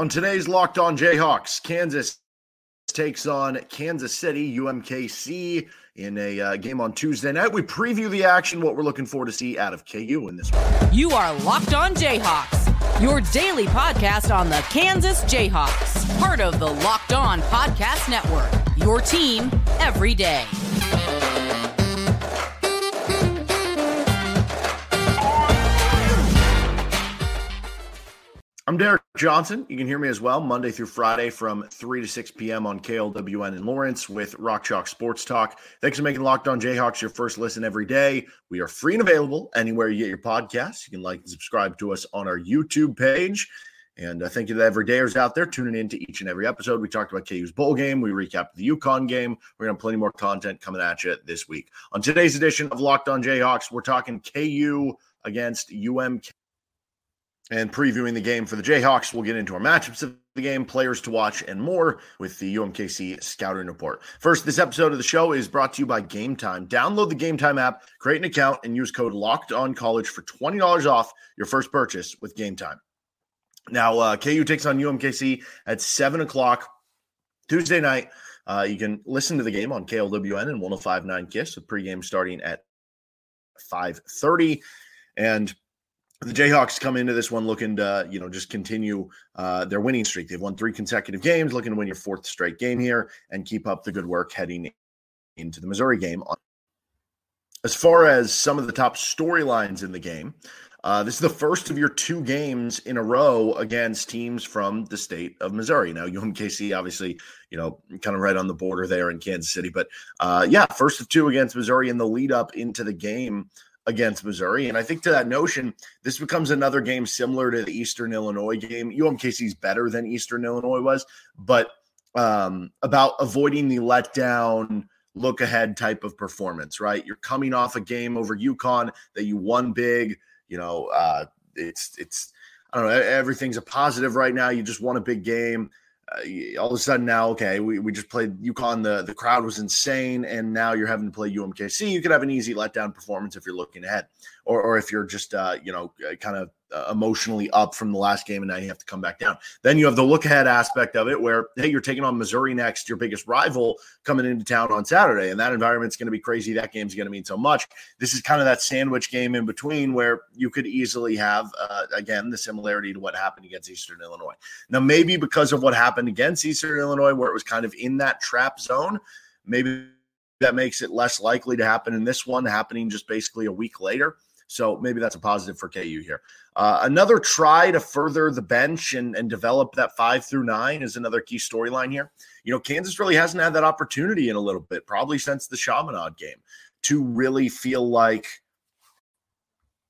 On today's Locked On Jayhawks, Kansas takes on Kansas City, UMKC, in a uh, game on Tuesday night. We preview the action, what we're looking forward to see out of KU in this one. You are Locked On Jayhawks, your daily podcast on the Kansas Jayhawks, part of the Locked On Podcast Network, your team every day. I'm Derek Johnson. You can hear me as well Monday through Friday from 3 to 6 p.m. on KLWN in Lawrence with Rock Chalk Sports Talk. Thanks for making Locked On Jayhawks your first listen every day. We are free and available anywhere you get your podcasts. You can like and subscribe to us on our YouTube page. And uh, thank you to the everydayers out there tuning in to each and every episode. We talked about KU's bowl game. We recapped the UConn game. We're going to have plenty more content coming at you this week. On today's edition of Locked On Jayhawks, we're talking KU against UMK and previewing the game for the Jayhawks. We'll get into our matchups of the game, players to watch, and more with the UMKC scouting report. First, this episode of the show is brought to you by Game Time. Download the Game Time app, create an account, and use code Locked On College for twenty dollars off your first purchase with Game Time. Now, uh, KU takes on UMKC at seven o'clock Tuesday night. Uh, you can listen to the game on KLWN and 105.9 KISS with pregame starting at 5.30. And the Jayhawks come into this one looking to, you know, just continue uh, their winning streak. They've won three consecutive games, looking to win your fourth straight game here and keep up the good work heading into the Missouri game. As far as some of the top storylines in the game, uh, this is the first of your two games in a row against teams from the state of Missouri. Now, UMKC, obviously, you know, kind of right on the border there in Kansas City, but uh, yeah, first of two against Missouri in the lead up into the game against Missouri. And I think to that notion, this becomes another game similar to the Eastern Illinois game. UMKC is better than Eastern Illinois was, but um, about avoiding the letdown, look ahead type of performance, right? You're coming off a game over UConn that you won big. You know, uh, it's, it's, I don't know, everything's a positive right now. You just won a big game Uh, all of a sudden now, okay, we, we just played UConn. The, the crowd was insane. And now you're having to play UMKC. You could have an easy letdown performance if you're looking ahead or, or if you're just, uh, you know, uh, kind of uh, emotionally up from the last game and now you have to come back down. Then you have the look ahead aspect of it where, hey, you're taking on Missouri next, your biggest rival coming into town on Saturday. And that environment's going to be crazy. That game's going to mean so much. This is kind of that sandwich game in between where you could easily have, uh, again, the similarity to what happened against Eastern Illinois. Now, maybe because of what happened against Eastern Illinois, where it was kind of in that trap zone, maybe that makes it less likely to happen in this one, happening just basically a week later. So maybe that's a positive for KU here. Uh, another try to further the bench and, and develop that five through nine is another key storyline here. You know, Kansas really hasn't had that opportunity in a little bit, probably since the Chaminade game, to really feel like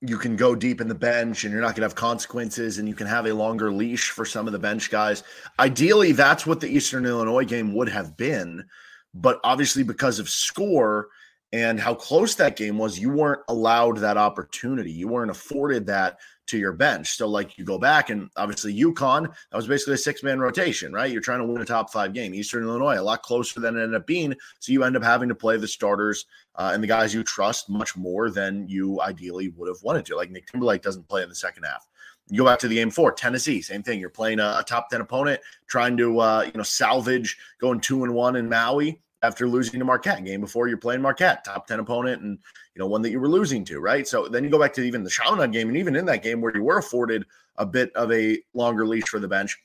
you can go deep in the bench and you're not going to have consequences and you can have a longer leash for some of the bench guys. Ideally, that's what the Eastern Illinois game would have been. But obviously, because of score, and how close that game was, you weren't allowed that opportunity. You weren't afforded that to your bench. So, like, you go back and obviously UConn, that was basically a six man rotation, right? You're trying to win a top five game. Eastern Illinois, a lot closer than it ended up being. So, you end up having to play the starters uh, and the guys you trust much more than you ideally would have wanted to. Like, Nick Timberlake doesn't play in the second half. You go back to the game four, Tennessee, same thing. You're playing a, a top 10 opponent, trying to, uh, you know, salvage going two and one in Maui after losing to Marquette. Game before you're playing Marquette, top 10 opponent, and you know, one that you were losing to, right? So then you go back to even the Chaminade game, and even in that game where you were afforded a bit of a longer leash for the bench,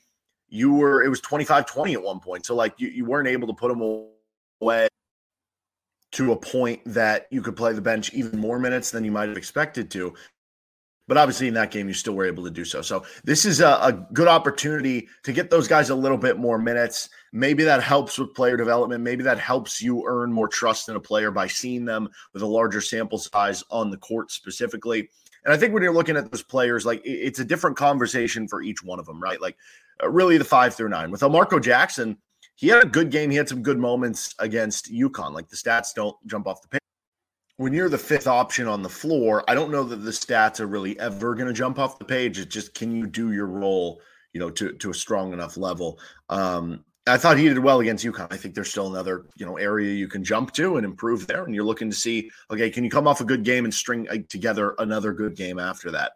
you were it was 25-20 at one point. So like you, you weren't able to put them away to a point that you could play the bench even more minutes than you might have expected to. But obviously, in that game, you still were able to do so. So this is a, a, good opportunity to get those guys a little bit more minutes. Maybe that helps with player development. Maybe that helps you earn more trust in a player by seeing them with a larger sample size on the court specifically. And I think when you're looking at those players, like it's a different conversation for each one of them, right? Like uh, really the five through nine. With Marco Jackson, he had a good game. He had some good moments against UConn. Like the stats don't jump off the page when you're the fifth option on the floor, I don't know that the stats are really ever going to jump off the page. It's just can you do your role, you know, to to a strong enough level. Um, I thought he did well against UConn. I think there's still another, you know, area you can jump to and improve there. And you're looking to see, okay, can you come off a good game and string uh, together another good game after that?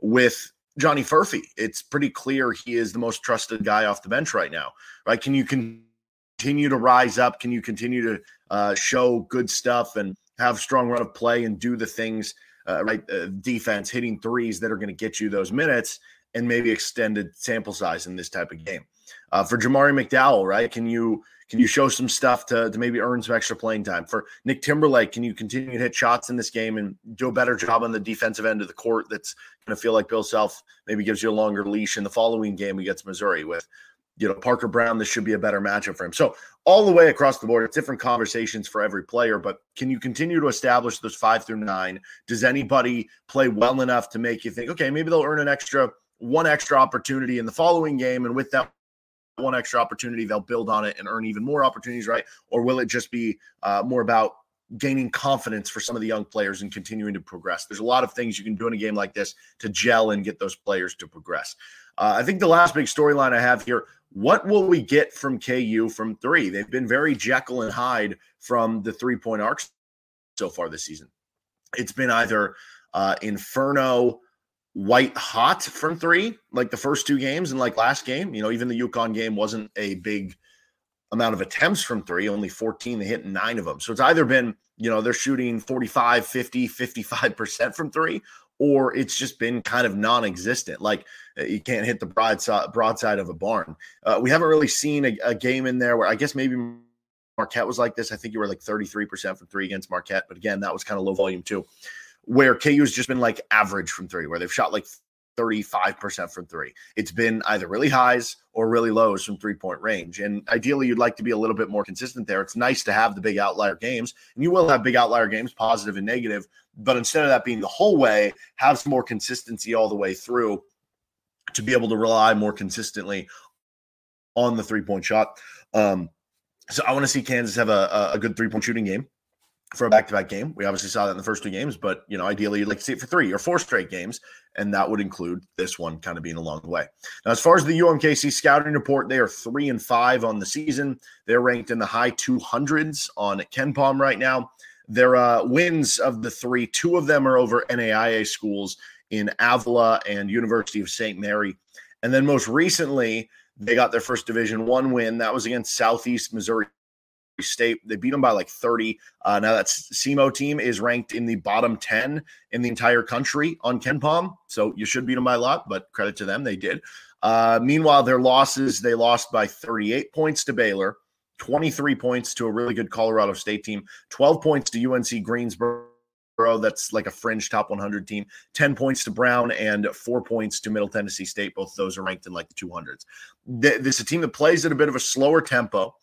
With Johnny Furphy. It's pretty clear he is the most trusted guy off the bench right now, right? Can you continue to rise up? Can you continue to uh, show good stuff and have strong run of play and do the things uh, right? Uh, defense hitting threes that are going to get you those minutes and maybe extended sample size in this type of game. Uh, for Jamari McDowell, right? Can you can you show some stuff to, to maybe earn some extra playing time? For Nick Timberlake, can you continue to hit shots in this game and do a better job on the defensive end of the court? That's going to feel like Bill Self maybe gives you a longer leash in the following game against Missouri with you know, Parker Braun. this should be a better matchup for him. So all the way across the board, it's different conversations for every player. But can you continue to establish those five through nine? Does anybody play well enough to make you think, okay, maybe they'll earn an extra one extra opportunity in the following game, and with that one extra opportunity, they'll build on it and earn even more opportunities, right? Or will it just be uh, more about gaining confidence for some of the young players and continuing to progress? There's a lot of things you can do in a game like this to gel and get those players to progress. Uh, I think the last big storyline I have here what will we get from KU from three? They've been very Jekyll and Hyde from the three point arcs so far this season. It's been either uh, Inferno, white hot from three, like the first two games, and like last game. You know, even the UConn game wasn't a big amount of attempts from three, only 14. They hit nine of them. So it's either been, you know, they're shooting 45, 50, 55% from three, or it's just been kind of non-existent. Like uh, you can't hit the broadside broadside of a barn. Uh, we haven't really seen a, a, game in there where I guess maybe Marquette was like this. I think you were like 33% from three against Marquette, but again, that was kind of low volume too. Where KU has just been like average from three, where they've shot like 35% from three. It's been either really highs or really lows from three point range. And ideally, you'd like to be a little bit more consistent there. It's nice to have the big outlier games, and you will have big outlier games, positive and negative. But instead of that being the whole way, have some more consistency all the way through to be able to rely more consistently on the three point shot. Um, so I want to see Kansas have a, a good three point shooting game for a back-to-back game. We obviously saw that in the first two games, but you know, ideally you'd like to see it for three or four straight games, and that would include this one kind of being along the way. Now, as far as the UMKC scouting report, they are three and five on the season. They're ranked in the high 200s on KenPom right now. Their uh, wins of the three, two of them are over NAIA schools in Avila and University of St. Mary. And then most recently, they got their first Division One win. That was against Southeast Missouri State. They beat them by like 30. Uh, now that SEMO team is ranked in the bottom 10 in the entire country on KenPom. So you should beat them by a lot, but credit to them, they did. Uh, meanwhile, their losses, they lost by 38 points to Baylor, 23 points to a really good Colorado State team, 12 points to UNC Greensboro. That's like a fringe top 100 team. 10 points to Brown and four points to Middle Tennessee State. Both those are ranked in like the 200s. This is a team that plays at a bit of a slower tempo.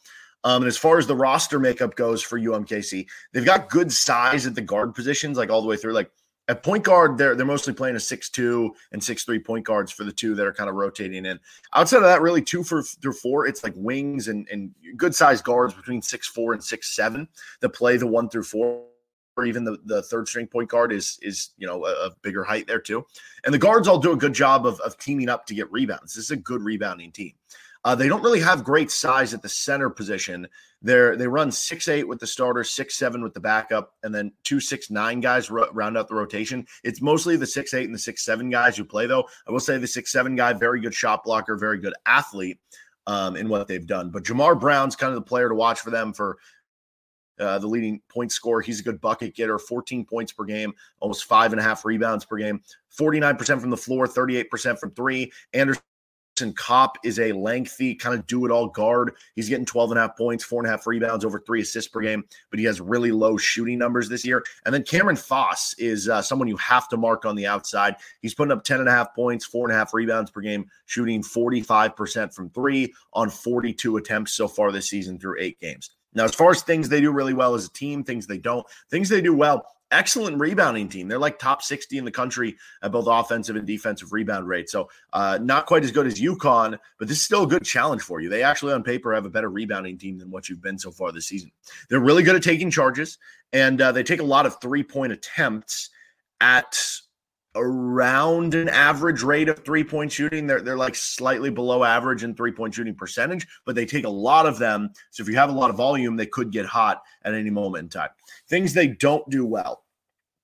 Um, and as far as the roster makeup goes for UMKC, they've got good size at the guard positions, like all the way through. Like at point guard, they're they're mostly playing a six-two and six-three point guards for the two that are kind of rotating in. Outside of that, really two for through four, it's like wings and and good sized guards between six four and six seven that play the one through four. Or even the, the third string point guard is is you know a, a bigger height there too, and the guards all do a good job of, of teaming up to get rebounds. This is a good rebounding team. Uh, they don't really have great size at the center position. They're they run six eight with the starter, six seven with the backup, and then two six nine guys ro- round out the rotation. It's mostly the six eight and the six seven guys who play though. I will say the six seven guy, very good shot blocker, very good athlete um, in what they've done. But Jamar Brown's kind of the player to watch for them for uh, the leading point scorer. He's a good bucket getter, 14 points per game, almost five and a half rebounds per game, 49% from the floor, 38% from three. Anderson Kopp is a lengthy kind of do it all guard. He's getting 12 and a half points, four and a half rebounds, over three assists per game, but he has really low shooting numbers this year. And then Cameron Faas is uh, someone you have to mark on the outside. He's putting up 10 and a half points, four and a half rebounds per game, shooting 45% from three on 42 attempts so far this season through eight games. Now, as far as things they do really well as a team, things they don't, things they do well, excellent rebounding team. They're like top 60 in the country at both offensive and defensive rebound rate. So uh, not quite as good as UConn, but this is still a good challenge for you. They actually on paper have a better rebounding team than what you've been so far this season. They're really good at taking charges, and uh, they take a lot of three point attempts at around an average rate of three point shooting. They're, they're like slightly below average in three point shooting percentage, but they take a lot of them. So if you have a lot of volume, they could get hot at any moment in time. Things they don't do well,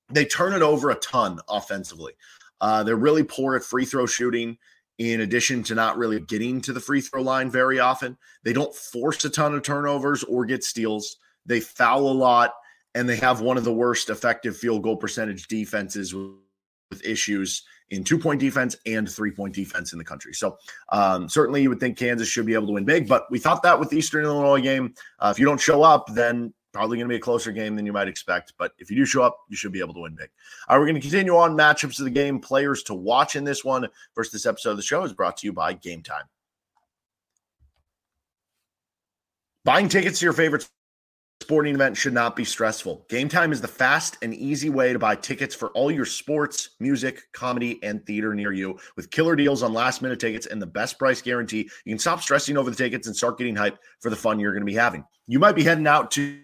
they turn it over a ton offensively. Uh, they're really poor at free throw shooting in addition to not really getting to the free throw line very often. They don't force a ton of turnovers or get steals. They foul a lot, and they have one of the worst effective field goal percentage defenses with, issues in two point defense and three point defense in the country. So, um, certainly you would think Kansas should be able to win big, but we thought that with the Eastern Illinois game. Uh, if you don't show up, then probably going to be a closer game than you might expect. But if you do show up, you should be able to win big. All right, we're going to continue on matchups of the game, players to watch in this one. First, this episode of the show is brought to you by Game Time. Buying tickets to your favorite sporting event should not be stressful. Game Time is the fast and easy way to buy tickets for all your sports, music, comedy, and theater near you. With killer deals on last minute tickets and the best price guarantee, you can stop stressing over the tickets and start getting hyped for the fun you're going to be having. You might be heading out to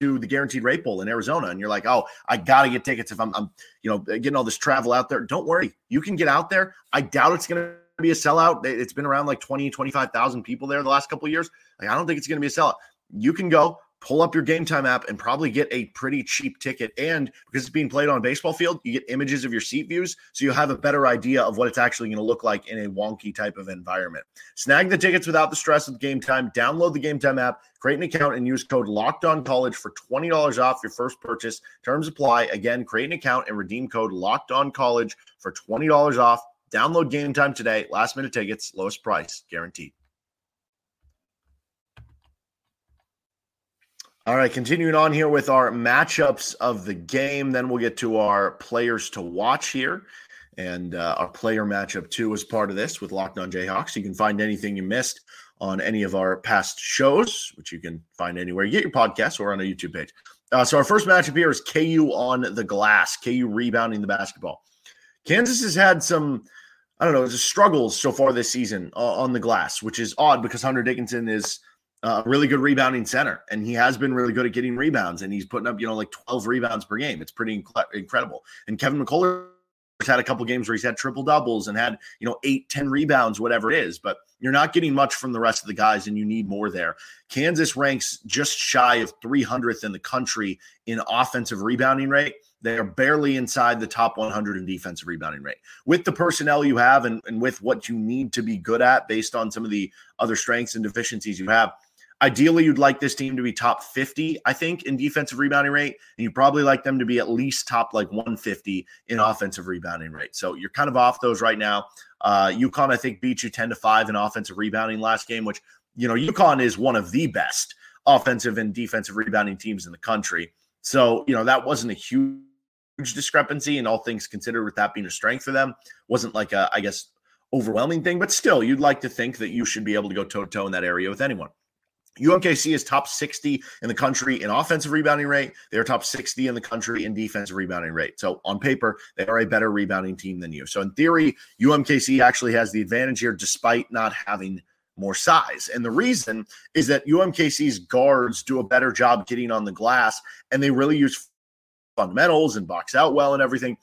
to the guaranteed rate bowl in Arizona and you're like, oh, I got to get tickets if I'm, I'm, you know, getting all this travel out there. Don't worry. You can get out there. I doubt it's going to be a sellout. It's been around like 20, 25,000 people there the last couple of years. Like, I don't think it's going to be a sellout. You can go pull up your game time app and probably get a pretty cheap ticket. And because it's being played on a baseball field, you get images of your seat views. So you'll have a better idea of what it's actually going to look like in a wonky type of environment. Snag the tickets without the stress of game time. Download the game time app, create an account, and use code locked on college for $20 off your first purchase. Terms apply. Again, create an account and redeem code locked on college for $20 off. Download game time today. Last minute tickets, lowest price guaranteed. All right, continuing on here with our matchups of the game. Then we'll get to our players to watch here. And uh, our player matchup too is part of this with Locked On Jayhawks. You can find anything you missed on any of our past shows, which you can find anywhere you get your podcasts or on our YouTube page. Uh, so our first matchup here is KU on the glass, KU rebounding the basketball. Kansas has had some, I don't know, struggles so far this season uh, on the glass, which is odd because Hunter Dickinson is – a really good rebounding center, and he has been really good at getting rebounds, and he's putting up you know like 12 rebounds per game. It's pretty inc- incredible. And Kevin McCullar has had a couple games where he's had triple doubles and had you know eight, ten rebounds, whatever it is. But you're not getting much from the rest of the guys, and you need more there. Kansas ranks just shy of 300th in the country in offensive rebounding rate. They are barely inside the top 100 in defensive rebounding rate. With the personnel you have and, and with what you need to be good at based on some of the other strengths and deficiencies you have, Ideally, you'd like this team to be top 50, I think, in defensive rebounding rate. And you'd probably like them to be at least top like 150 in offensive rebounding rate. So you're kind of off those right now. Uh, UConn, I think, beat you 10 to 5 in offensive rebounding last game, which, you know, UConn is one of the best offensive and defensive rebounding teams in the country. So, you know, that wasn't a huge discrepancy, and all things considered, with that being a strength for them, wasn't like a, I guess, overwhelming thing. But still, you'd like to think that you should be able to go toe to toe in that area with anyone. UMKC is top 60 in the country in offensive rebounding rate. They are top 60 in the country in defensive rebounding rate. So on paper, they are a better rebounding team than you. So in theory, UMKC actually has the advantage here despite not having more size. And the reason is that UMKC's guards do a better job getting on the glass and they really use fundamentals and box out well and everything.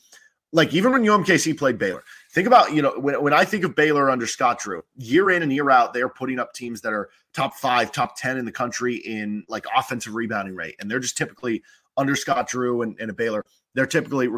Like even when UMKC played Baylor, Think about, you know, when, when I think of Baylor under Scott Drew, year in and year out, they're putting up teams that are top five, top 10 in the country in like offensive rebounding rate. And they're just typically under Scott Drew and, and a Baylor, they're typically,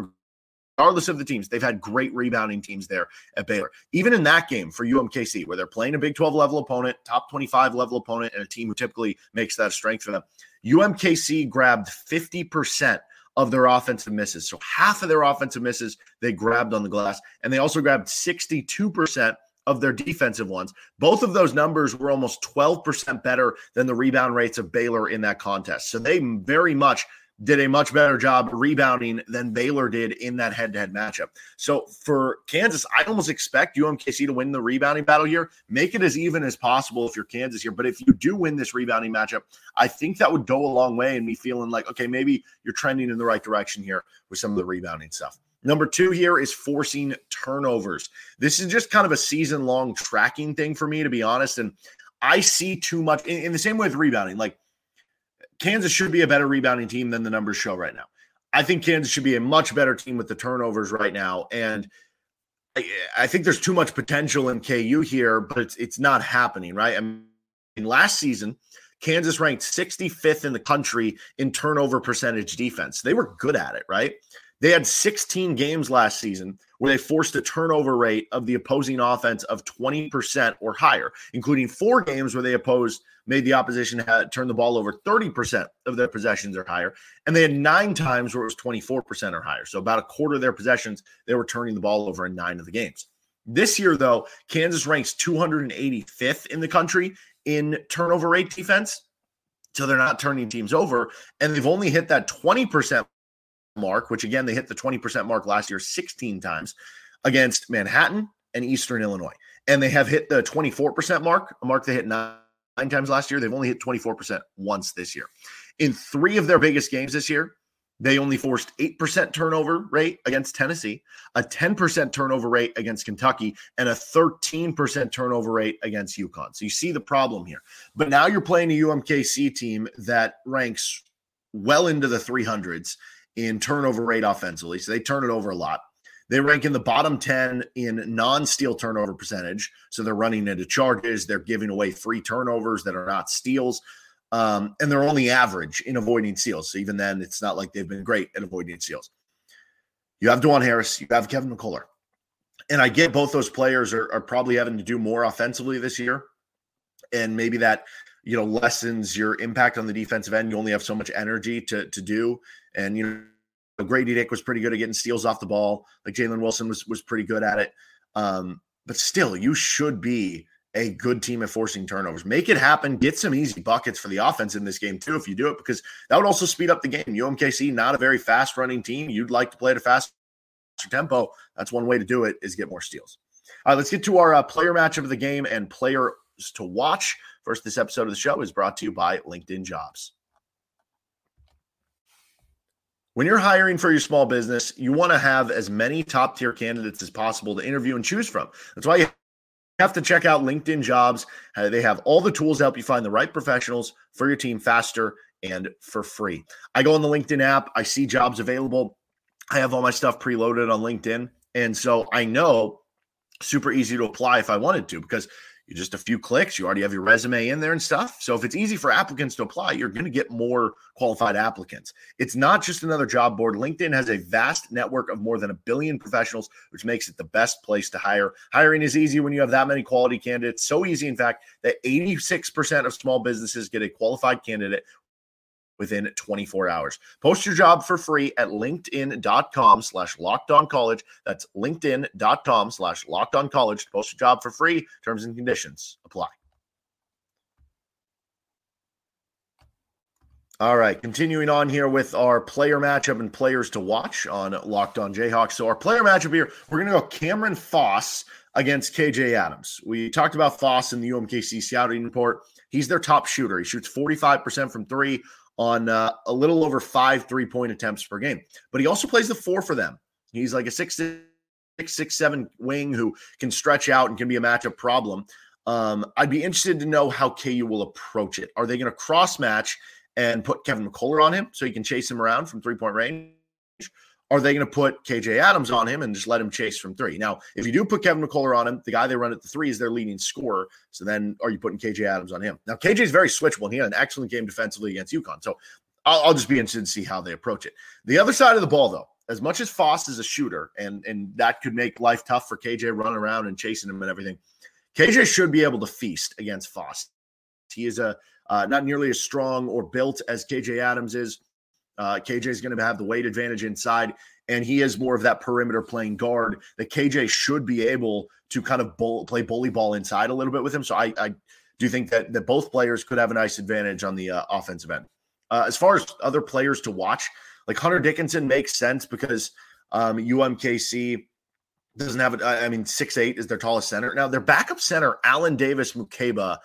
regardless of the teams, they've had great rebounding teams there at Baylor. Even in that game for UMKC, where they're playing a Big 12 level opponent, top 25 level opponent, and a team who typically makes that a strength for them, UMKC grabbed 50% of their offensive misses. So half of their offensive misses they grabbed on the glass, and they also grabbed 62% of their defensive ones. Both of those numbers were almost 12% better than the rebound rates of Baylor in that contest. So they very much did a much better job rebounding than Baylor did in that head to head matchup. So for Kansas, I almost expect UMKC to win the rebounding battle here. Make it as even as possible if you're Kansas here. But if you do win this rebounding matchup, I think that would go a long way in me feeling like, okay, maybe you're trending in the right direction here with some of the rebounding stuff. Number two here is forcing turnovers. This is just kind of a season long tracking thing for me, to be honest. And I see too much in, in the same way with rebounding. Like Kansas should be a better rebounding team than the numbers show right now. I think Kansas should be a much better team with the turnovers right now. And I, I think there's too much potential in KU here, but it's it's not happening, right? I mean, last season, Kansas ranked 65th in the country in turnover percentage defense. They were good at it, right? They had 16 games last season where they forced a turnover rate of the opposing offense of 20% or higher, including four games where they opposed made the opposition have, turn the ball over 30% of their possessions or higher. And they had nine times where it was 24% or higher. So about a quarter of their possessions, they were turning the ball over in nine of the games. This year, though, Kansas ranks 285th in the country in turnover rate defense. So they're not turning teams over. And they've only hit that 20% mark, which again, they hit the 20% mark last year 16 times against Manhattan and Eastern Illinois. And they have hit the 24% mark, a mark they hit nine, times last year. They've only hit 24% once this year. In three of their biggest games this year, they only forced 8% turnover rate against Tennessee, a 10% turnover rate against Kentucky, and a 13% turnover rate against UConn. So you see the problem here. But now you're playing a UMKC team that ranks well into the 300s in turnover rate offensively. So they turn it over a lot. They rank in the bottom 10 in non steal turnover percentage. So they're running into charges. They're giving away free turnovers that are not steals. Um, and they're only average in avoiding steals. So even then, it's not like they've been great at avoiding steals. You have Dajuan Harris, you have Kevin McCullar. And I get both those players are, are probably having to do more offensively this year. And maybe that you know lessens your impact on the defensive end. You only have so much energy to to do, and you know Grady Dick was pretty good at getting steals off the ball. Like Jalen Wilson was was pretty good at it. Um, but still, you should be a good team at forcing turnovers. Make it happen. Get some easy buckets for the offense in this game too, if you do it, because that would also speed up the game. UMKC not a very fast running team. You'd like to play at a fast tempo. That's one way to do it is get more steals. All right, let's get to our uh, player match of the game and players to watch. First, this episode of the show is brought to you by LinkedIn Jobs. When you're hiring for your small business, you want to have as many top tier candidates as possible to interview and choose from. That's why you have to check out LinkedIn Jobs. Uh, they have all the tools to help you find the right professionals for your team faster and for free. I go on the LinkedIn app, I see jobs available. I have all my stuff preloaded on LinkedIn. And so I know super easy to apply if I wanted to because you just a few clicks, you already have your resume in there and stuff. So if it's easy for applicants to apply, you're going to get more qualified applicants. It's not just another job board. LinkedIn has a vast network of more than a billion professionals, which makes it the best place to hire. Hiring is easy when you have that many quality candidates. So easy, in fact, that 86% of small businesses get a qualified candidate within 24 hours. Post your job for free at linkedin.com slash locked on college. That's linkedin.com slash locked on college. Post your job for free. Terms and conditions apply. All right, continuing on here with our player matchup and players to watch on Locked On Jayhawks. So our player matchup here, we're going to go Cameron Faas against KJ Adams. We talked about Faas in the UMKC scouting report. He's their top shooter. He shoots 45% from three, on uh, a little over five three point attempts per game. But he also plays the four for them. He's like a six six six seven wing who can stretch out and can be a matchup problem. Um, I'd be interested to know how KU will approach it. Are they going to cross match and put Kevin McCullar on him so he can chase him around from three point range? Are they going to put KJ Adams on him and just let him chase from three? Now, if you do put Kevin McCullar on him, the guy they run at the three is their leading scorer. So then are you putting KJ Adams on him? Now, KJ is very switchable and he had an excellent game defensively against UConn. So I'll, I'll just be interested to see how they approach it. The other side of the ball, though, as much as Faas is a shooter and, and that could make life tough for KJ running around and chasing him and everything, KJ should be able to feast against Faas. He is a uh, not nearly as strong or built as KJ Adams is. Uh, KJ is going to have the weight advantage inside, and he is more of that perimeter playing guard that KJ should be able to kind of bull, play bully ball inside a little bit with him. So I, I do think that that both players could have a nice advantage on the uh, offensive end. Uh, as far as other players to watch, like Hunter Dickinson makes sense because um, UMKC doesn't have it. I mean, six eight is their tallest center. Now their backup center, Allen David Mukeba,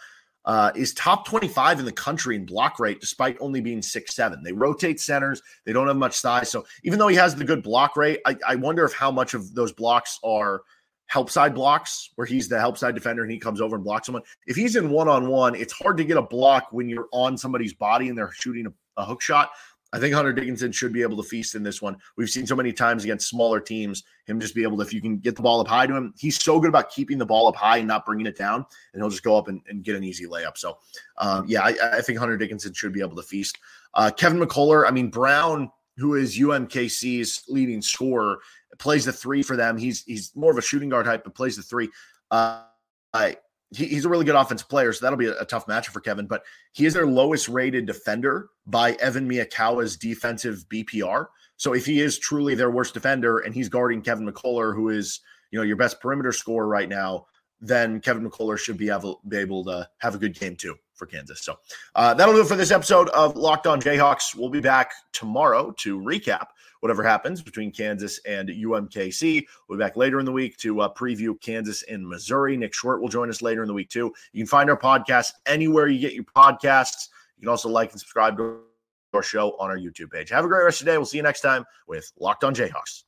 uh, is top 25 in the country in block rate, despite only being six seven. They rotate centers. They don't have much size. So even though he has the good block rate, I, I wonder if how much of those blocks are help side blocks where he's the help side defender and he comes over and blocks someone. If he's in one on one, it's hard to get a block when you're on somebody's body and they're shooting a, a hook shot. I think Hunter Dickinson should be able to feast in this one. We've seen so many times against smaller teams, him just be able to, if you can get the ball up high to him, he's so good about keeping the ball up high and not bringing it down, and he'll just go up and, and get an easy layup. So, um, yeah, I, I, think Hunter Dickinson should be able to feast. Uh, Kevin McCullar, I mean, Brown, who is UMKC's leading scorer, plays the three for them. He's he's more of a shooting guard type, but plays the three. Uh, I he, he's a really good offensive player, so that'll be a, a, tough matchup for Kevin. But he is their lowest rated defender by Evan Miyakawa's defensive BPR. So if he is truly their worst defender and he's guarding Kevin McCullar, who is you know your best perimeter scorer right now, then Kevin McCullar should be able, be able to have a good game too for Kansas. So uh, that'll do it for this episode of Locked On Jayhawks. We'll be back tomorrow to recap whatever happens between Kansas and UMKC. We'll be back later in the week to uh, preview Kansas and Missouri. Nick Short will join us later in the week too. You can find our podcast anywhere you get your podcasts. You can also like and subscribe to our show on our YouTube page. Have a great rest of the day. We'll see you next time with Locked On Jayhawks.